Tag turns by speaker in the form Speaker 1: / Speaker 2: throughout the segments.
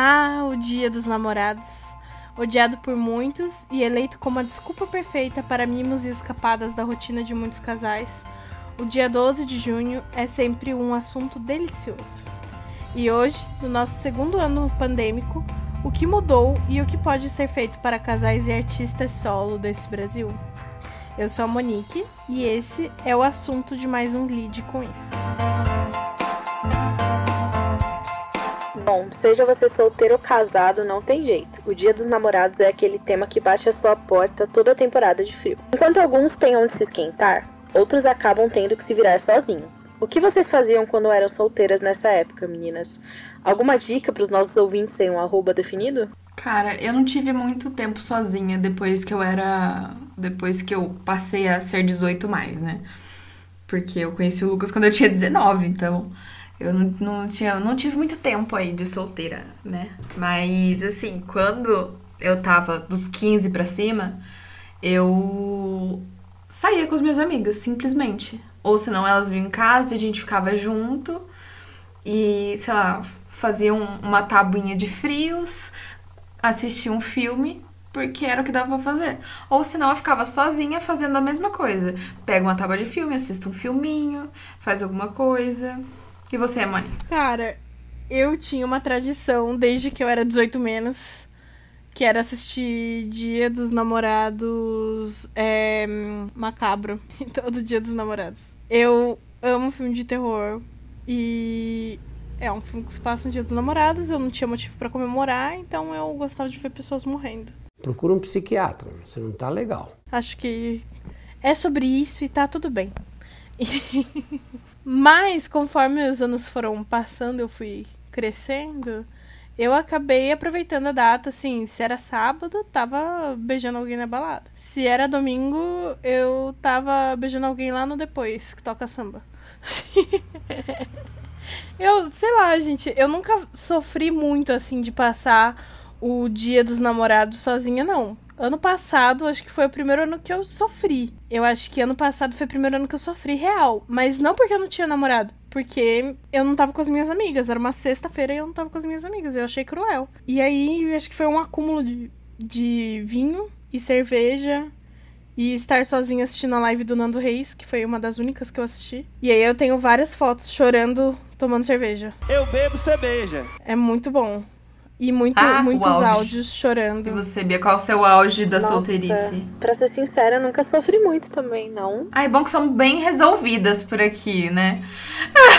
Speaker 1: Ah, o Dia dos Namorados. Odiado por muitos e eleito como a desculpa perfeita para mimos e escapadas da rotina de muitos casais, o dia 12 de junho é sempre um assunto delicioso. E hoje, no nosso segundo ano pandêmico, o que mudou e o que pode ser feito para casais e artistas solo desse Brasil? Eu sou a Monique e esse é o assunto de mais um Lide com isso.
Speaker 2: Bom, seja você solteiro ou casado, não tem jeito. O Dia dos Namorados é aquele tema que bate a sua porta toda a temporada de frio. Enquanto alguns têm onde se esquentar, outros acabam tendo que se virar sozinhos. O que vocês faziam quando eram solteiras nessa época, meninas? Alguma dica para os nossos ouvintes sem um arroba definido?
Speaker 3: Cara, eu não tive muito tempo sozinha depois que eu era. Depois que eu passei a ser 18 mais, né? Porque eu conheci o Lucas quando eu tinha 19, então eu não, não, tinha, não tive muito tempo aí de solteira, né? Mas, assim, quando eu tava dos 15 pra cima, eu saía com as minhas amigas, simplesmente. Ou senão elas vinham em casa e a gente ficava junto e, sei lá, fazia um, uma tabuinha de frios, assistia um filme, porque era o que dava pra fazer. Ou senão eu ficava sozinha fazendo a mesma coisa. Pega uma tábua de filme, assista um filminho, faz alguma coisa. E você, Moni?
Speaker 1: Cara, eu tinha uma tradição desde que eu era 18 menos, que era assistir Dia dos Namorados é, macabro. Todo Dia dos Namorados. Eu amo filme de terror e é um filme que se passa no Dia dos Namorados. Eu não tinha motivo para comemorar, então eu gostava de ver pessoas morrendo.
Speaker 4: Procura um psiquiatra, você não tá legal.
Speaker 1: Acho que é sobre isso e tá tudo bem. Mas conforme os anos foram passando, eu fui crescendo, eu acabei aproveitando a data, assim, se era sábado, tava beijando alguém na balada. Se era domingo, eu tava beijando alguém lá no depois, que toca samba. eu, sei lá, gente, eu nunca sofri muito, assim, de passar o dia dos namorados sozinha, não. Ano passado, acho que foi o primeiro ano que eu sofri. Eu acho que ano passado foi o primeiro ano que eu sofri real. Mas não porque eu não tinha namorado. Porque eu não tava com as minhas amigas. Era uma sexta-feira e eu não tava com as minhas amigas. Eu achei cruel. E aí, acho que foi um acúmulo de, de vinho e cerveja. E estar sozinha assistindo a live do Nando Reis, que foi uma das únicas que eu assisti. E aí eu tenho várias fotos chorando, tomando cerveja.
Speaker 5: Eu bebo cerveja.
Speaker 1: É muito bom. E muito, ah, muitos áudios chorando.
Speaker 3: E você, Bia, qual é o seu auge da Nossa, solteirice?
Speaker 2: Pra ser sincera, eu nunca sofri muito também, não.
Speaker 3: Ah, é bom que são bem resolvidas por aqui, né?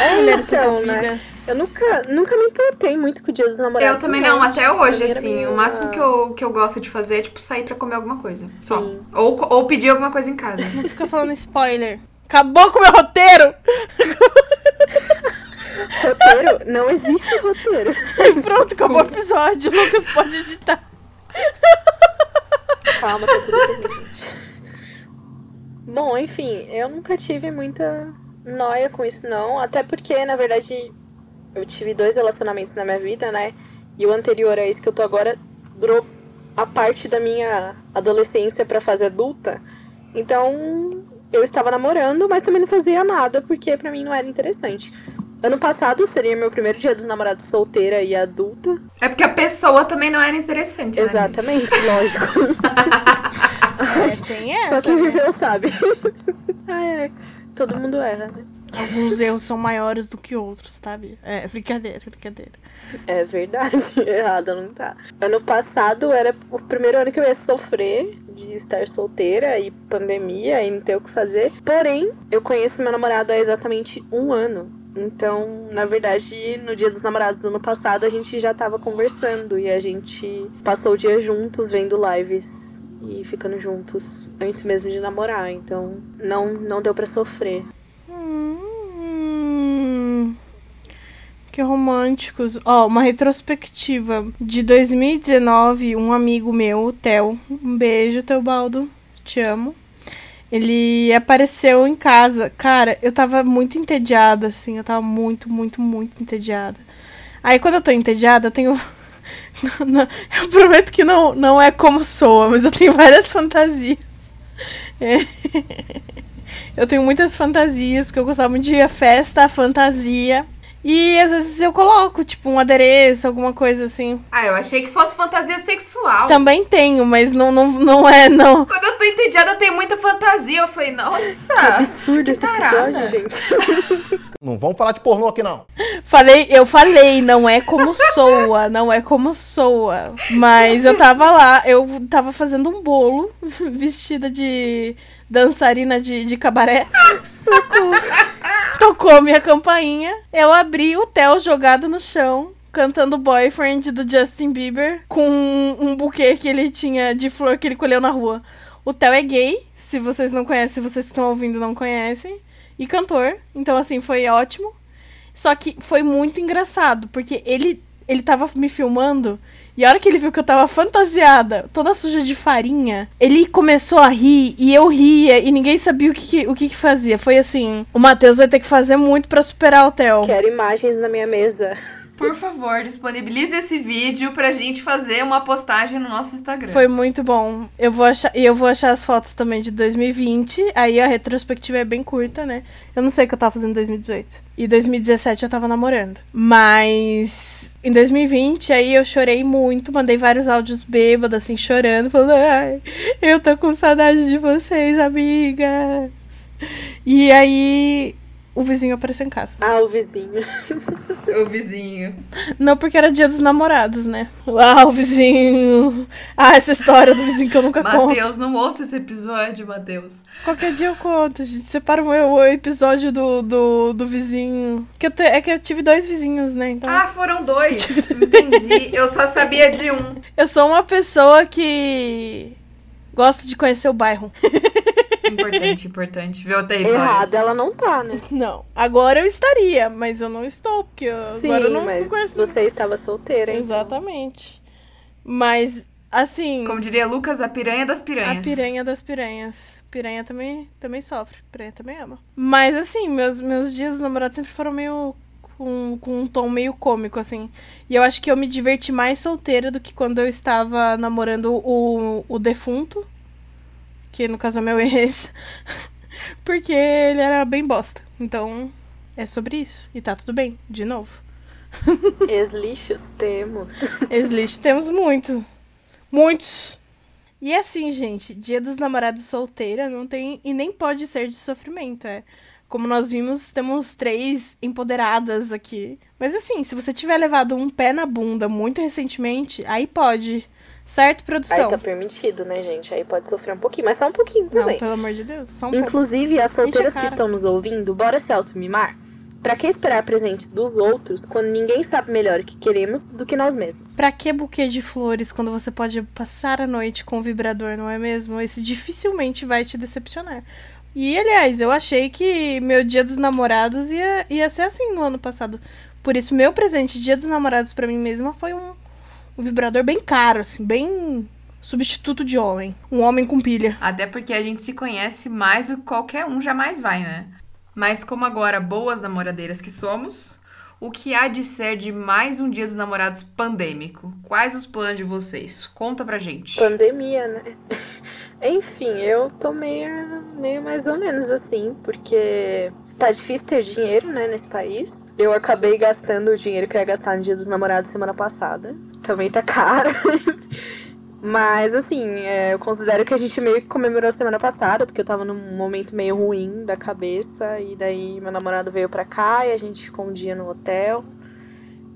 Speaker 2: É, Mulheres então, Né? Eu nunca, nunca me importei muito com o dia dos namorados.
Speaker 3: Eu também não, não até hoje, assim. Minha... O máximo que eu, que eu gosto de fazer é, tipo, sair pra comer alguma coisa. Sim. Só. Ou, ou pedir alguma coisa em casa.
Speaker 1: Não fica falando spoiler. Acabou com o meu roteiro!
Speaker 2: Roteiro? Não existe roteiro.
Speaker 1: Pronto, acabou o episódio. O Lucas pode editar.
Speaker 2: Calma, tá tudo bem, gente. Bom, enfim, eu nunca tive muita noia com isso, não. Até porque, na verdade, eu tive dois relacionamentos na minha vida, né? E o anterior a esse que eu tô agora durou a parte da minha adolescência pra fase adulta. Então, eu estava namorando, mas também não fazia nada, porque para mim não era interessante. Ano passado seria meu primeiro dia dos namorados solteira e adulta.
Speaker 3: É porque a pessoa também não era interessante,
Speaker 2: né? Exatamente, lógico.
Speaker 1: é, tem essa.
Speaker 2: Só quem né? viveu sabe. ai, ai. Todo mundo erra, né?
Speaker 1: Alguns erros são maiores do que outros, sabe? É, brincadeira, brincadeira.
Speaker 2: É verdade, errado não tá. Ano passado era o primeiro ano que eu ia sofrer de estar solteira e pandemia e não ter o que fazer. Porém, eu conheço meu namorado há exatamente um ano. Então, na verdade, no dia dos namorados do ano passado, a gente já tava conversando e a gente passou o dia juntos vendo lives e ficando juntos antes mesmo de namorar. Então, não, não deu para sofrer.
Speaker 1: Hum, que românticos. Ó, oh, uma retrospectiva de 2019, um amigo meu, o Theo. Um beijo, Teobaldo. Te amo. Ele apareceu em casa. Cara, eu tava muito entediada, assim. Eu tava muito, muito, muito entediada. Aí quando eu tô entediada, eu tenho. eu prometo que não, não é como soa, mas eu tenho várias fantasias. É. Eu tenho muitas fantasias, porque eu gostava muito de festa, fantasia. E às vezes eu coloco, tipo, um adereço, alguma coisa assim.
Speaker 3: Ah, eu achei que fosse fantasia sexual.
Speaker 1: Também tenho, mas não, não, não é, não.
Speaker 3: Quando eu tô entediada, eu tenho muita fantasia. Eu falei, nossa.
Speaker 2: Que absurdo
Speaker 3: que
Speaker 2: esse
Speaker 3: tarada.
Speaker 2: episódio, gente.
Speaker 5: Não vamos falar de pornô aqui, não.
Speaker 1: Falei, eu falei, não é como soa, não é como soa. Mas eu tava lá, eu tava fazendo um bolo, vestida de dançarina de, de cabaré. Tocou minha campainha. Eu abri o Theo jogado no chão, cantando Boyfriend do Justin Bieber, com um, buquê que ele tinha de flor que ele colheu na rua. O Theo é gay, se vocês não conhecem, se vocês estão ouvindo não conhecem, e cantor. Então, assim, foi ótimo. Só que foi muito engraçado, porque ele, ele tava me filmando e a hora que ele viu que eu tava fantasiada, toda suja de farinha, ele começou a rir e eu ria e ninguém sabia o que, que- o que, que fazia. Foi assim: o Matheus vai ter que fazer muito pra superar o Theo.
Speaker 2: Quero imagens na minha mesa.
Speaker 3: Por favor, disponibilize esse vídeo pra gente fazer uma postagem no nosso Instagram.
Speaker 1: Foi muito bom. Eu vou achar, e eu vou achar as fotos também de 2020. Aí a retrospectiva é bem curta, né? Eu não sei o que eu tava fazendo em 2018. E 2017 eu tava namorando. Mas em 2020 aí eu chorei muito, mandei vários áudios bêbados assim chorando, falando: "Ai, eu tô com saudade de vocês, amigas". E aí o vizinho apareceu em casa.
Speaker 2: Ah, o vizinho.
Speaker 3: O vizinho.
Speaker 1: Não porque era dia dos namorados, né? Ah, o vizinho. Ah, essa história do vizinho que eu nunca conto.
Speaker 3: Matheus, não ouça esse episódio, Matheus.
Speaker 1: Qualquer dia eu conto, gente. Separa o episódio do, do, do vizinho. Que eu te- é que eu tive dois vizinhos, né? Então.
Speaker 3: Ah, foram dois. Entendi. Eu só sabia de um.
Speaker 1: Eu sou uma pessoa que gosta de conhecer o bairro.
Speaker 3: Importante, importante. Ver o território.
Speaker 2: Errado, ela não tá, né?
Speaker 1: Não. Agora eu estaria, mas eu não estou, porque eu-
Speaker 2: Sim,
Speaker 1: agora eu não,
Speaker 2: mas
Speaker 1: conheço
Speaker 2: você estava solteira,
Speaker 1: ninguém.
Speaker 2: então.
Speaker 1: Exatamente. Mas, assim.
Speaker 3: Como diria Lucas, a piranha das piranhas.
Speaker 1: A piranha das piranhas. Piranha também, também sofre. Piranha também ama. Mas assim, meus, meus dias dos namorados sempre foram meio. Com, com um tom meio cômico, assim. E eu acho que eu me diverti mais solteira do que quando eu estava namorando o, o defunto. Que no caso é meu ex. Porque ele era bem bosta. Então, é sobre isso. E tá tudo bem, de novo.
Speaker 2: Ex-lixo temos.
Speaker 1: Ex-lixo temos muito. Muitos. E assim, gente, dia dos namorados solteira não tem e nem pode ser de sofrimento, é. Como nós vimos, temos três empoderadas aqui. Mas assim, se você tiver levado um pé na bunda muito recentemente, aí pode. Certo, produção?
Speaker 2: Aí tá permitido, né, gente? Aí pode sofrer um pouquinho, mas só um pouquinho
Speaker 1: Não,
Speaker 2: também.
Speaker 1: pelo amor de Deus, só um pouco.
Speaker 2: Inclusive, as solteiras que estão nos ouvindo, bora se auto-mimar? Pra que esperar presentes dos outros quando ninguém sabe melhor o que queremos do que nós mesmos?
Speaker 1: Pra que buquê de flores quando você pode passar a noite com o vibrador, não é mesmo? Esse dificilmente vai te decepcionar. E, aliás, eu achei que meu dia dos namorados ia, ia ser assim no ano passado. Por isso, meu presente dia dos namorados pra mim mesma foi um, um vibrador bem caro, assim, bem substituto de homem. Um homem com pilha.
Speaker 3: Até porque a gente se conhece mais do que qualquer um jamais vai, né? Mas como agora boas namoradeiras que somos, o que há de ser de mais um dia dos namorados pandêmico? Quais os planos de vocês? Conta pra gente.
Speaker 2: Pandemia, né? Enfim, eu tô meio, meio mais ou menos assim, porque está difícil ter dinheiro, né, nesse país. Eu acabei gastando o dinheiro que eu ia gastar no dia dos namorados semana passada. Também tá caro. Mas, assim, é, eu considero que a gente meio que comemorou semana passada, porque eu tava num momento meio ruim da cabeça, e daí meu namorado veio pra cá e a gente ficou um dia no hotel.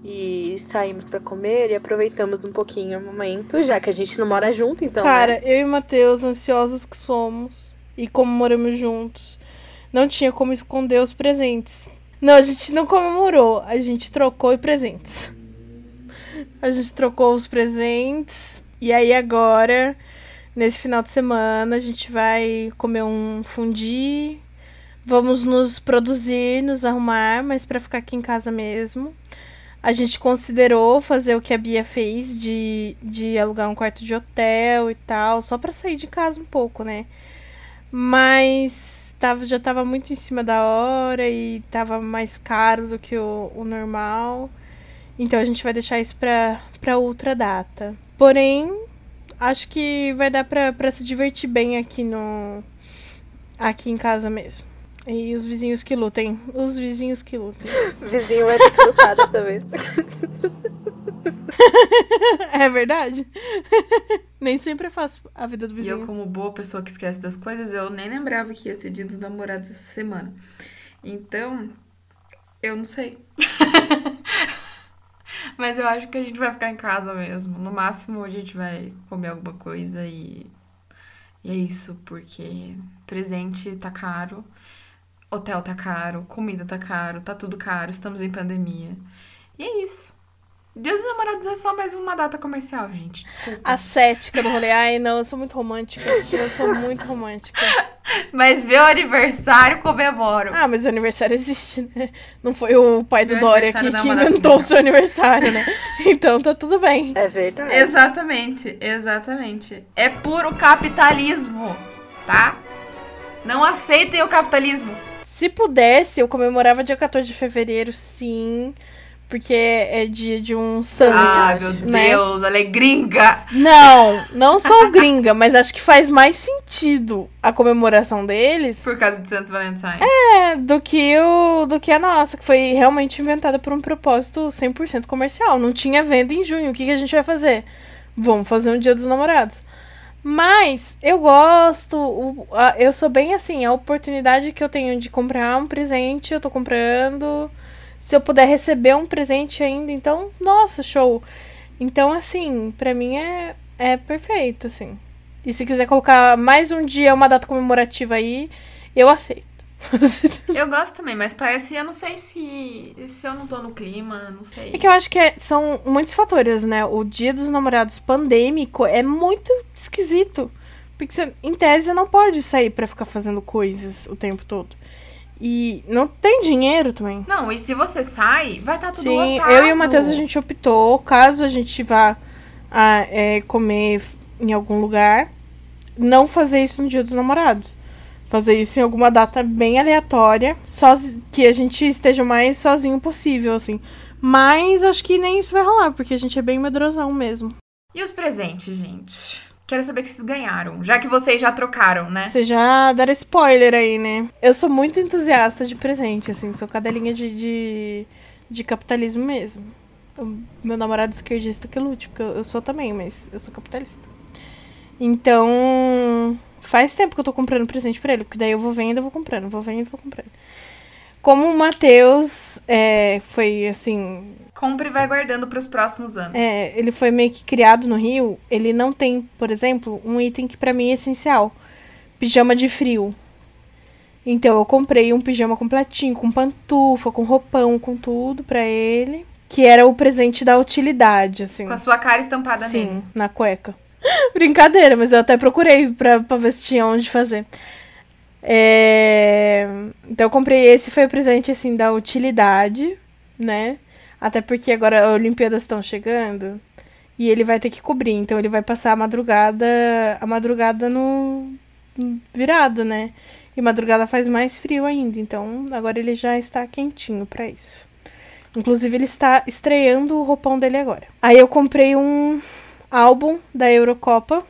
Speaker 2: E saímos pra comer e aproveitamos um pouquinho o momento, já que a gente não mora junto, então.
Speaker 1: Cara,
Speaker 2: né?
Speaker 1: eu e Matheus, ansiosos que somos, e como moramos juntos, não tinha como esconder os presentes. Não, a gente não comemorou, a gente trocou presentes. A gente trocou os presentes. E aí agora, nesse final de semana, a gente vai comer um fundi. Vamos nos produzir, nos arrumar, mas pra ficar aqui em casa mesmo. A gente considerou fazer o que a Bia fez de, de alugar um quarto de hotel e tal, só pra sair de casa um pouco, né? Mas tava, já tava muito em cima da hora e tava mais caro do que o, o normal. Então a gente vai deixar isso pra, pra outra data. Porém, acho que vai dar pra, pra se divertir bem aqui no. aqui em casa mesmo. E os vizinhos que lutem. Os vizinhos que lutem.
Speaker 2: Vizinho vai ter que lutar dessa vez.
Speaker 1: é verdade? nem sempre é fácil a vida do
Speaker 3: E
Speaker 1: vizinho.
Speaker 3: eu, como boa pessoa que esquece das coisas, eu nem lembrava que ia ser dia dos namorados essa semana. Então, eu não sei. Mas eu acho que a gente vai ficar em casa mesmo. No máximo, a gente vai comer alguma coisa e. E é isso, porque presente tá caro, hotel tá caro, comida tá caro, tá tudo caro, estamos em pandemia. E é isso. Dia dos Namorados é só mais uma data comercial, gente. Desculpa.
Speaker 1: A cética do rolê. Ai, não, eu sou muito romântica. Eu sou muito romântica.
Speaker 3: Mas meu aniversário comemoro.
Speaker 1: Ah, mas o aniversário existe, né? Não foi o pai do
Speaker 3: Meu
Speaker 1: Dória que,
Speaker 3: aniversário
Speaker 1: que inventou o seu aniversário, né? Então tá tudo bem.
Speaker 2: É verdade.
Speaker 3: Exatamente, exatamente. É puro capitalismo, tá? Não aceitem o capitalismo.
Speaker 1: Se pudesse, eu comemorava dia 14 de fevereiro, sim. Porque é dia de um santo.
Speaker 3: Ah, meu
Speaker 1: né?
Speaker 3: Deus, ela é gringa.
Speaker 1: Não, não sou gringa, mas acho que faz mais sentido a comemoração deles
Speaker 3: Por causa de Santos Valentine.
Speaker 1: é, do que o do que a nossa, que foi realmente inventada por um propósito 100% comercial. Não tinha venda em junho. O que, que a gente vai fazer? Vamos fazer um Dia dos Namorados. Mas eu gosto, o- a- eu sou bem assim, a oportunidade que eu tenho de comprar um presente, eu tô comprando. Se eu puder receber um presente ainda, então, nossa, show. Então, assim, pra mim é, é perfeito, assim. E se quiser colocar mais um dia, uma data comemorativa aí, eu aceito.
Speaker 3: Eu gosto também, mas parece, eu não sei se, se eu não tô no clima, não sei.
Speaker 1: É que eu acho que é- são muitos fatores, né? O dia dos namorados pandêmico é muito esquisito. Porque você, em tese, você não pode sair pra ficar fazendo coisas o tempo todo. E não tem dinheiro também.
Speaker 3: Não, e se você sai, vai estar tudo
Speaker 1: Sim,
Speaker 3: lotado.
Speaker 1: eu e o Matheus a gente optou, caso a gente vá ah, é, comer em algum lugar, não fazer isso no dia dos namorados. Fazer isso em alguma data bem aleatória, sozi- que a gente esteja o mais sozinho possível, assim. Mas acho que nem isso vai rolar, porque a gente é bem medrosão mesmo.
Speaker 3: E os presentes, gente? Quero saber que vocês ganharam, já que vocês já trocaram, né?
Speaker 1: Vocês já deram spoiler aí, né? Eu sou muito entusiasta de presente, assim, sou cadelinha de, de, de capitalismo mesmo. O meu namorado esquerdista que lute, porque eu, eu sou também, mas eu sou capitalista. Então, faz tempo que eu tô comprando presente pra ele, porque daí eu vou vendo e vou comprando, vou vendo e vou comprando. Como o Matheus é, foi assim,
Speaker 3: Compre e vai guardando pros próximos anos.
Speaker 1: é, ele foi meio que criado no Rio, ele não tem, por exemplo, um item que pra mim é essencial: pijama de frio. Então eu comprei um pijama completinho, com pantufa, com roupão, com tudo pra ele, que era o presente da utilidade, assim.
Speaker 3: Com a sua cara estampada nele.
Speaker 1: Sim, na cueca. Brincadeira, mas eu até procurei pra, pra ver se tinha onde fazer. É, Então eu comprei esse, foi o presente, assim, da utilidade, né? Até porque agora as Olimpíadas estão chegando e ele vai ter que cobrir, então ele vai passar a madrugada, a madrugada no virado, né? E madrugada faz mais frio ainda, então agora ele já está quentinho pra isso. Inclusive ele está estreando o roupão dele agora. Aí eu comprei um álbum da Eurocopa,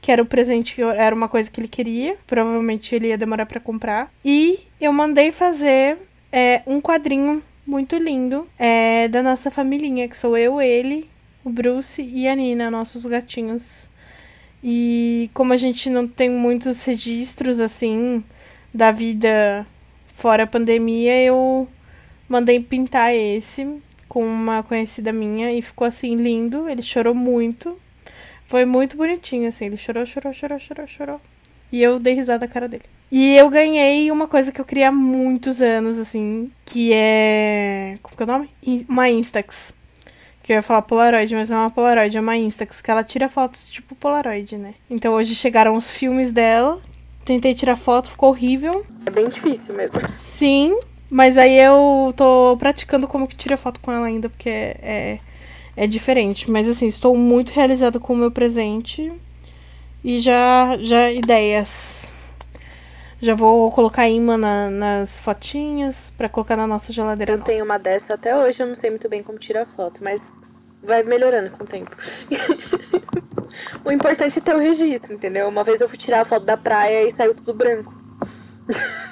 Speaker 1: que era o presente que era uma coisa que ele queria, provavelmente ele ia demorar pra comprar. E eu mandei fazer é, um quadrinho muito lindo é, da nossa familhinha, que sou eu, ele, o Bruce e a Nina, nossos gatinhos. E como a gente não tem muitos registros assim da vida fora a pandemia, eu mandei pintar esse com uma conhecida minha e ficou assim lindo. Ele chorou muito. Foi muito bonitinho, assim. Ele chorou, chorou, chorou, chorou, chorou. E eu dei risada cara dele. E eu ganhei uma coisa que eu queria há muitos anos, assim, que é. Como que é o nome? Uma Instax. Que eu ia falar Polaroid, mas não é uma Polaroid, é uma Instax, que ela tira fotos tipo Polaroid, né? Então hoje chegaram os filmes dela. Tentei tirar foto, ficou horrível.
Speaker 2: É bem difícil mesmo.
Speaker 1: Sim, mas aí eu tô praticando como que tira foto com ela ainda, porque é, é diferente. Mas assim, estou muito realizada com o meu presente. E já, já ideias. Já vou colocar imã na- nas fotinhas pra colocar na nossa geladeira.
Speaker 2: Eu
Speaker 1: nova.
Speaker 2: tenho uma dessa até hoje, eu não sei muito bem como tirar foto, mas vai melhorando com o tempo. o importante é ter o registro, entendeu? Uma vez eu fui tirar a foto da praia e saiu tudo branco.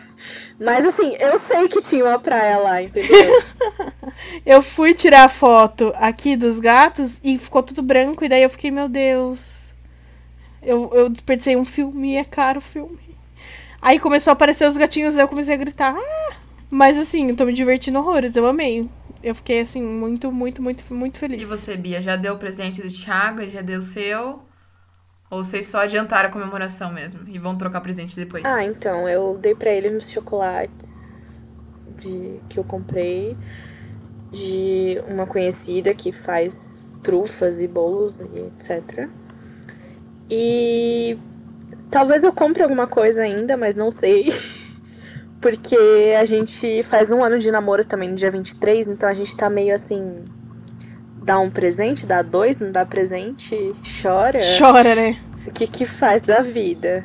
Speaker 2: Mas assim, eu sei que tinha uma praia lá, entendeu?
Speaker 1: Eu fui tirar foto aqui dos gatos e ficou tudo branco. E daí eu fiquei, meu Deus. Eu, eu desperdicei um filme, é caro o filme. Aí começou a aparecer os gatinhos, daí eu comecei a gritar. "Ah!" Mas assim, eu tô me divertindo horrores, eu amei. Eu fiquei assim, muito, muito, muito, muito feliz.
Speaker 3: E você, Bia, já deu o presente do Thiago e já deu o seu? Ou vocês só adiantaram a comemoração mesmo e vão trocar presente depois?
Speaker 2: ah, então, eu dei pra ele uns chocolates de, que eu comprei de uma conhecida que faz trufas e bolos e etc. E talvez eu compre alguma coisa ainda, mas não sei. Porque a gente faz um ano de namoro também no dia 23, então a gente tá meio assim. Dá um presente, dá dois, não dá presente, chora.
Speaker 1: Chora, né?
Speaker 2: O que que faz da vida?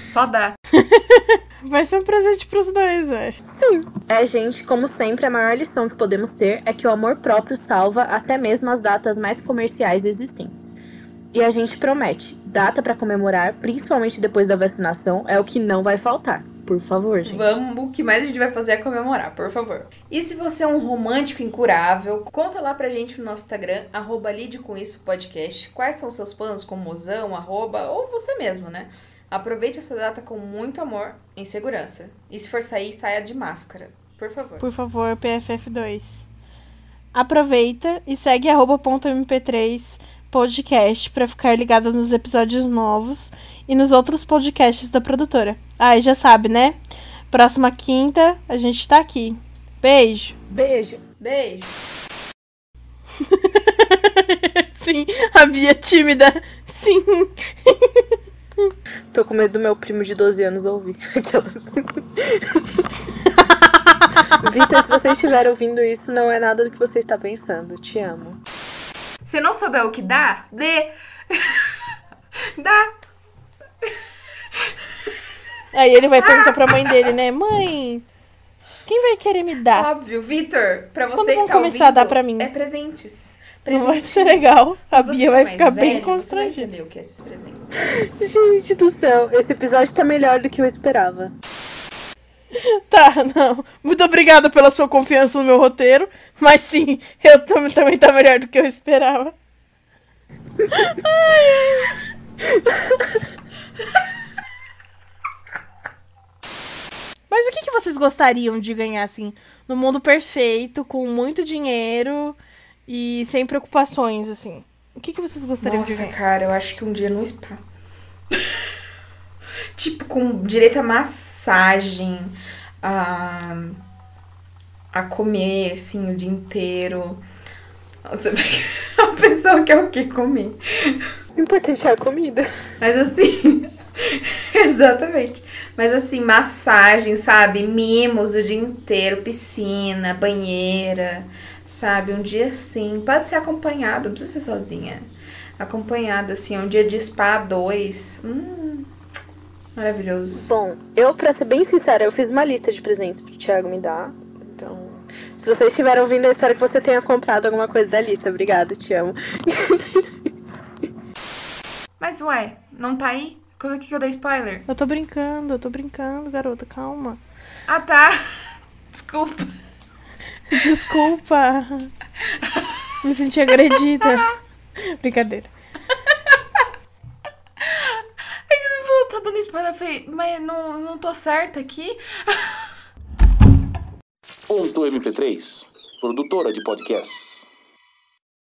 Speaker 3: Só dá.
Speaker 1: Vai ser um presente pros dois, velho.
Speaker 2: Sim. É, gente, como sempre, a maior lição que podemos ter é que o amor próprio salva até mesmo as datas mais comerciais existentes. E a gente promete, data pra comemorar, principalmente depois da vacinação, é o que não vai faltar. Por favor, gente.
Speaker 3: Vamos, o que mais a gente vai fazer é comemorar, por favor. E se você é um romântico incurável, conta lá pra gente no nosso Instagram, arroba Lide com isso podcast. Quais são os seus planos com mozão, arroba, ou você mesmo, né? Aproveite essa data com muito amor em segurança. E se for sair, saia de máscara, por favor.
Speaker 1: Por favor, PFF2. Aproveita e segue arroba ponto .mp3 podcast pra ficar ligada nos episódios novos e nos outros podcasts da produtora. Ah, e já sabe, né? Próxima quinta a gente tá aqui. Beijo.
Speaker 2: Beijo.
Speaker 3: Beijo!
Speaker 1: Sim, a Bia tímida. Sim.
Speaker 2: Tô com medo do meu primo de 12 anos ouvir aquelas. Vitor, se você estiver ouvindo isso, não é nada do que você está pensando. Te amo.
Speaker 3: Se não souber o que dá, dê! dá!
Speaker 1: Aí ele vai perguntar pra mãe dele, né? Mãe, quem vai querer me dar?
Speaker 3: Óbvio, Vitor, pra você
Speaker 1: Quando
Speaker 3: que
Speaker 1: vão
Speaker 3: tá
Speaker 1: começar a
Speaker 3: ouvindo,
Speaker 1: dar pra mim?
Speaker 3: É presentes.
Speaker 1: Não vai ser legal. A
Speaker 3: Você
Speaker 1: Bia vai
Speaker 3: mais
Speaker 1: ficar bem
Speaker 3: velho, você vai
Speaker 1: constrangida.
Speaker 3: entender o que é esses presentes.
Speaker 2: Gente do céu, esse episódio tá melhor do que eu esperava.
Speaker 1: Tá, não. Muito obrigada pela sua confiança no meu roteiro. Mas sim, eu tam- também tá melhor do que eu esperava. Mas o que, que vocês gostariam de ganhar, assim, no mundo perfeito, com muito dinheiro e sem preocupações, assim? O que, que vocês gostariam de
Speaker 3: Nossa,
Speaker 1: ganhar?
Speaker 3: cara, eu acho que um dia no spa. tipo, com direito a massagem, a, a comer, assim, o dia inteiro. Você a pessoa quer o que comer.
Speaker 2: O importante é a comida.
Speaker 3: Mas assim. Exatamente. Mas assim, massagem, sabe? Mimos o dia inteiro, piscina, banheira, sabe? Um dia assim. Pode ser acompanhado, não precisa ser sozinha. Acompanhado, assim, um dia de spa dois. Hum, maravilhoso.
Speaker 2: Bom, eu, pra ser bem sincera, eu fiz uma lista de presentes pro Thiago me dar. Se vocês estiverem ouvindo, eu espero que você tenha comprado alguma coisa da lista. Obrigada, te amo.
Speaker 3: Mas ué, não tá aí? Como é que eu dei spoiler?
Speaker 1: Eu tô brincando, eu tô brincando, garota, calma.
Speaker 3: Ah tá! Desculpa.
Speaker 1: Desculpa. Me senti agredida. Brincadeira.
Speaker 3: Que você falou, tá dando spoiler. Eu falei, mas não, não tô certa aqui.
Speaker 6: Ponto MP3, produtora de podcasts.